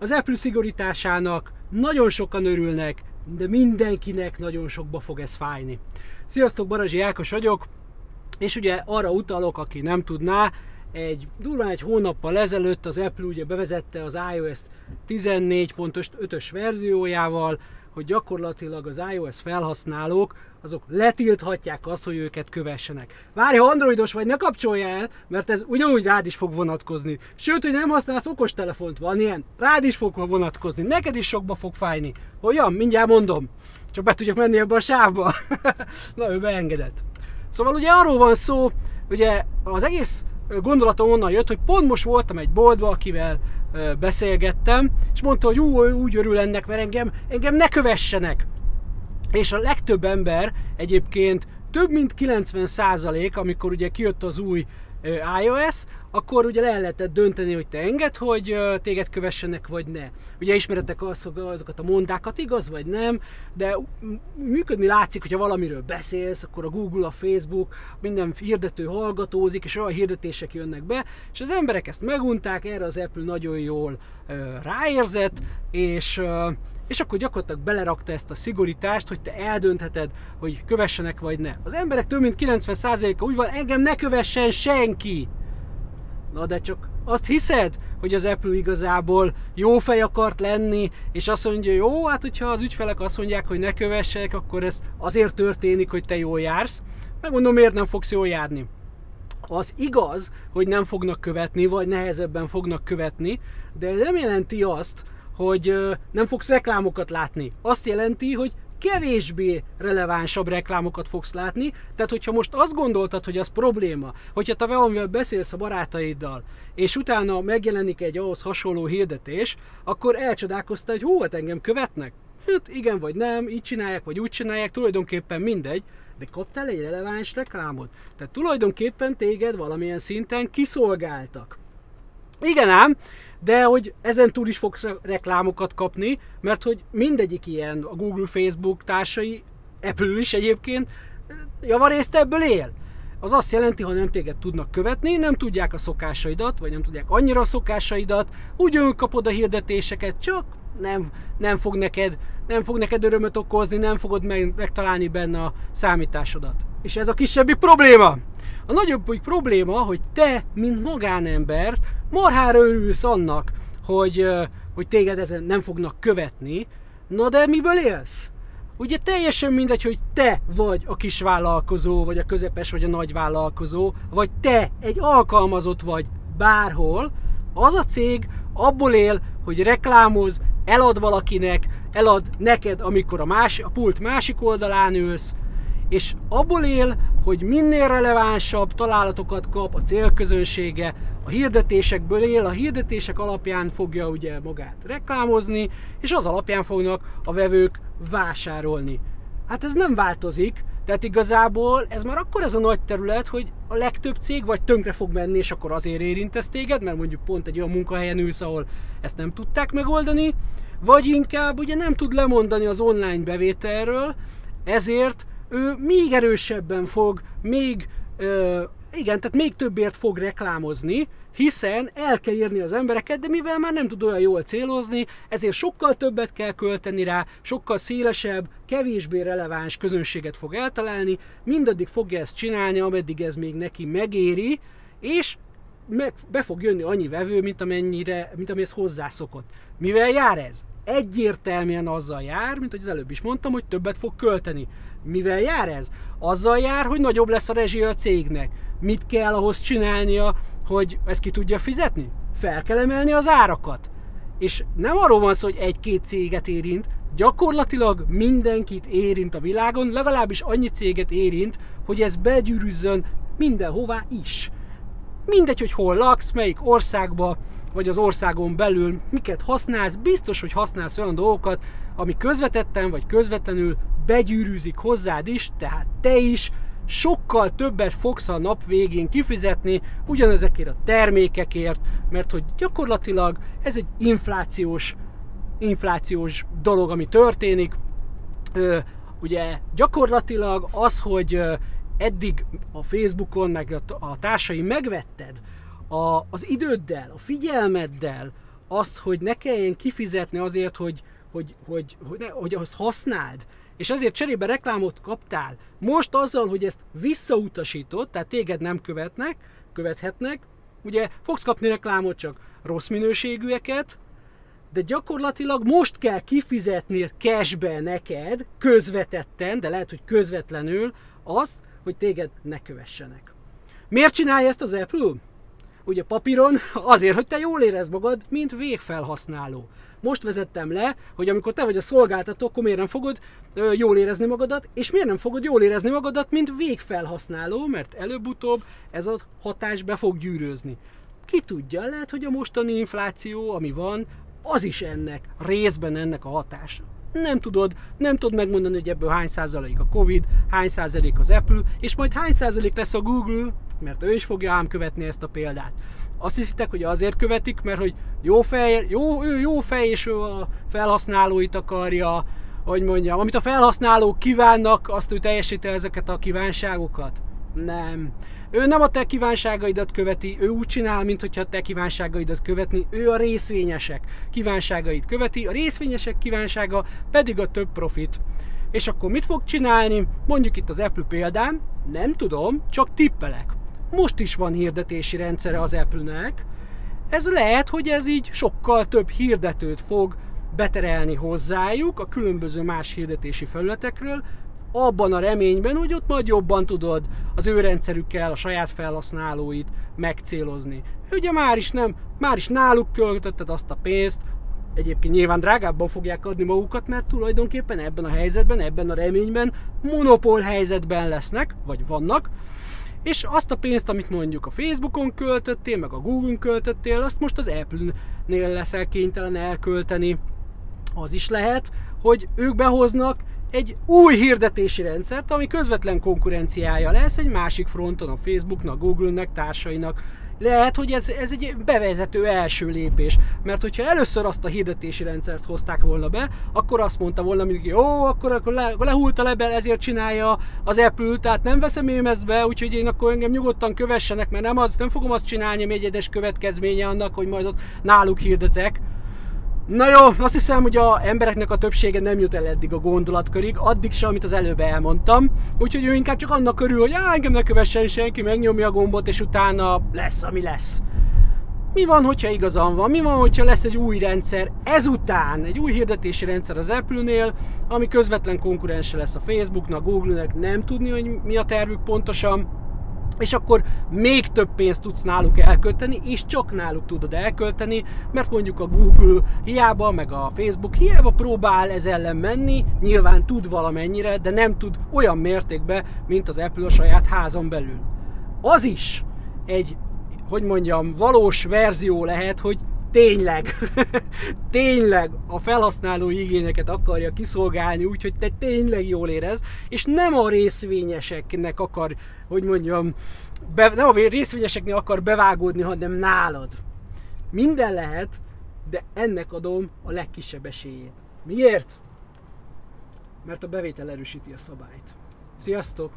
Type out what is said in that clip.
az Apple szigorításának nagyon sokan örülnek, de mindenkinek nagyon sokba fog ez fájni. Sziasztok, Barazsi Ákos vagyok, és ugye arra utalok, aki nem tudná, egy durván egy hónappal ezelőtt az Apple ugye bevezette az iOS 14.5-ös verziójával, hogy gyakorlatilag az iOS felhasználók azok letilthatják azt, hogy őket kövessenek. Várj, ha androidos vagy, ne kapcsolja el, mert ez ugyanúgy rád is fog vonatkozni. Sőt, hogy nem használsz okostelefont, van ilyen, rád is fog vonatkozni, neked is sokba fog fájni. Olyan, mindjárt mondom. Csak be tudjak menni ebbe a sávba. Na, ő beengedett. Szóval ugye arról van szó, ugye az egész gondolatom onnan jött, hogy pont most voltam egy boltba, akivel beszélgettem, és mondta, hogy ú, úgy örül ennek, mert engem, engem ne kövessenek. És a legtöbb ember egyébként több mint 90 százalék, amikor ugye kijött az új iOS, akkor ugye le lehetett dönteni, hogy te enged, hogy téged kövessenek, vagy ne. Ugye ismeretek az, azokat a mondákat, igaz vagy nem, de működni látszik, hogyha valamiről beszélsz, akkor a Google, a Facebook, minden hirdető hallgatózik, és olyan hirdetések jönnek be, és az emberek ezt megunták, erre az Apple nagyon jól ráérzett, és és akkor gyakorlatilag belerakta ezt a szigorítást, hogy te eldöntheted, hogy kövessenek vagy ne. Az emberek több mint 90%-a úgy van, engem ne kövessen senki. Na de csak azt hiszed, hogy az Apple igazából jó fej akart lenni, és azt mondja, jó, hát hogyha az ügyfelek azt mondják, hogy ne kövessek, akkor ez azért történik, hogy te jól jársz. Megmondom, miért nem fogsz jól járni. Az igaz, hogy nem fognak követni, vagy nehezebben fognak követni, de ez nem jelenti azt, hogy nem fogsz reklámokat látni. Azt jelenti, hogy kevésbé relevánsabb reklámokat fogsz látni, tehát hogyha most azt gondoltad, hogy az probléma, hogyha te valamivel beszélsz a barátaiddal, és utána megjelenik egy ahhoz hasonló hirdetés, akkor elcsodálkoztál, hogy hú, hát engem követnek? Hát igen vagy nem, így csinálják, vagy úgy csinálják, tulajdonképpen mindegy, de kaptál egy releváns reklámot. Tehát tulajdonképpen téged valamilyen szinten kiszolgáltak. Igen ám, de hogy ezen túl is fogsz reklámokat kapni, mert hogy mindegyik ilyen, a Google, Facebook társai, Apple is egyébként, javarészt ebből él. Az azt jelenti, ha nem téged tudnak követni, nem tudják a szokásaidat, vagy nem tudják annyira a szokásaidat, úgy kapod a hirdetéseket, csak nem, nem, fog neked, nem fog neked örömöt okozni, nem fogod meg, megtalálni benne a számításodat. És ez a kisebbik probléma. A nagyobbik probléma, hogy te, mint magánember, marhára örülsz annak, hogy, hogy téged ezen nem fognak követni, na de miből élsz? Ugye teljesen mindegy, hogy te vagy a kisvállalkozó, vagy a közepes, vagy a nagyvállalkozó, vagy te egy alkalmazott vagy bárhol, az a cég abból él, hogy reklámoz, elad valakinek, elad neked, amikor a, más, a pult másik oldalán ülsz, és abból él, hogy minél relevánsabb találatokat kap a célközönsége, a hirdetésekből él, a hirdetések alapján fogja ugye magát reklámozni, és az alapján fognak a vevők vásárolni. Hát ez nem változik, tehát igazából ez már akkor ez a nagy terület, hogy a legtöbb cég vagy tönkre fog menni, és akkor azért érint ez téged, mert mondjuk pont egy olyan munkahelyen ülsz, ahol ezt nem tudták megoldani, vagy inkább ugye nem tud lemondani az online bevételről, ezért ő még erősebben fog, még, ö, igen, tehát még többért fog reklámozni, hiszen el kell érni az embereket, de mivel már nem tud olyan jól célozni, ezért sokkal többet kell költeni rá, sokkal szélesebb, kevésbé releváns közönséget fog eltalálni, mindaddig fogja ezt csinálni, ameddig ez még neki megéri, és meg, be fog jönni annyi vevő, mint amennyire, mint amihez hozzászokott. Mivel jár ez? Egyértelműen azzal jár, mint hogy az előbb is mondtam, hogy többet fog költeni. Mivel jár ez? Azzal jár, hogy nagyobb lesz a rezsi a cégnek. Mit kell ahhoz csinálnia, hogy ezt ki tudja fizetni? Fel kell emelni az árakat. És nem arról van szó, hogy egy-két céget érint, gyakorlatilag mindenkit érint a világon, legalábbis annyi céget érint, hogy ez begyűrűzzön mindenhová is. Mindegy, hogy hol laksz, melyik országba, vagy az országon belül miket használsz, biztos, hogy használsz olyan dolgokat, ami közvetetten vagy közvetlenül begyűrűzik hozzád is, tehát te is sokkal többet fogsz a nap végén kifizetni ugyanezekért a termékekért, mert hogy gyakorlatilag ez egy inflációs, inflációs dolog, ami történik. Ö, ugye gyakorlatilag az, hogy eddig a Facebookon, meg a társai megvetted a, az időddel, a figyelmeddel, azt, hogy ne kelljen kifizetni azért, hogy, hogy, hogy, hogy, ne, hogy azt használd, és ezért cserébe reklámot kaptál. Most azzal, hogy ezt visszautasítod, tehát téged nem követnek, követhetnek, ugye fogsz kapni reklámot csak rossz minőségűeket, de gyakorlatilag most kell kifizetni cashbe neked, közvetetten, de lehet, hogy közvetlenül, azt, hogy téged ne kövessenek. Miért csinálja ezt az Apple? Ugye papíron azért, hogy te jól érezd magad, mint végfelhasználó. Most vezettem le, hogy amikor te vagy a szolgáltató, akkor miért nem fogod ö, jól érezni magadat, és miért nem fogod jól érezni magadat, mint végfelhasználó, mert előbb-utóbb ez a hatás be fog gyűrőzni. Ki tudja, lehet, hogy a mostani infláció, ami van, az is ennek, részben ennek a hatása. Nem tudod, nem tudod megmondani, hogy ebből hány százalék a Covid, hány százalék az Apple, és majd hány százalék lesz a Google, mert ő is fogja ám követni ezt a példát. Azt hiszitek, hogy azért követik, mert hogy jó fej, jó, ő jó fej, és ő a felhasználóit akarja, hogy mondjam, amit a felhasználók kívánnak, azt ő teljesíti ezeket a kívánságokat? Nem. Ő nem a te kívánságaidat követi, ő úgy csinál, mintha te kívánságaidat követni, ő a részvényesek kívánságait követi, a részvényesek kívánsága pedig a több profit. És akkor mit fog csinálni? Mondjuk itt az Apple példán, nem tudom, csak tippelek. Most is van hirdetési rendszere az Apple-nek. Ez lehet, hogy ez így sokkal több hirdetőt fog beterelni hozzájuk a különböző más hirdetési felületekről, abban a reményben, hogy ott majd jobban tudod az ő rendszerükkel a saját felhasználóit megcélozni. Ugye már is nem, már is náluk költötted azt a pénzt, egyébként nyilván drágábban fogják adni magukat, mert tulajdonképpen ebben a helyzetben, ebben a reményben monopól helyzetben lesznek, vagy vannak, és azt a pénzt, amit mondjuk a Facebookon költöttél, meg a Google-on költöttél, azt most az Apple-nél leszel kénytelen elkölteni. Az is lehet, hogy ők behoznak egy új hirdetési rendszert, ami közvetlen konkurenciája lesz egy másik fronton a Facebooknak, Google-nek, társainak. Lehet, hogy ez, ez egy bevezető első lépés, mert hogyha először azt a hirdetési rendszert hozták volna be, akkor azt mondta volna hogy jó, akkor, akkor le, lehult a lebel, ezért csinálja az Apple, tehát nem veszem én ezt be, úgyhogy én akkor engem nyugodtan kövessenek, mert nem, az, nem fogom azt csinálni, ami egyedes következménye annak, hogy majd ott náluk hirdetek Na jó, azt hiszem, hogy a embereknek a többsége nem jut el eddig a gondolatkörig, addig sem, amit az előbb elmondtam. Úgyhogy ő inkább csak annak körül, hogy á, engem ne kövessen senki, megnyomja a gombot, és utána lesz, ami lesz. Mi van, hogyha igazam van? Mi van, hogyha lesz egy új rendszer ezután, egy új hirdetési rendszer az Apple-nél, ami közvetlen konkurense lesz a Facebooknak, Google-nek, nem tudni, hogy mi a tervük pontosan, és akkor még több pénzt tudsz náluk elkölteni, és csak náluk tudod elkölteni, mert mondjuk a Google hiába, meg a Facebook hiába próbál ez ellen menni, nyilván tud valamennyire, de nem tud olyan mértékben, mint az Apple a saját házon belül. Az is egy, hogy mondjam, valós verzió lehet, hogy tényleg, tényleg a felhasználói igényeket akarja kiszolgálni, úgyhogy te tényleg jól érez, és nem a részvényeseknek akar, hogy mondjam, be, nem a részvényeseknél akar bevágódni, hanem nálad. Minden lehet, de ennek adom a legkisebb esélyét. Miért? Mert a bevétel erősíti a szabályt. Sziasztok!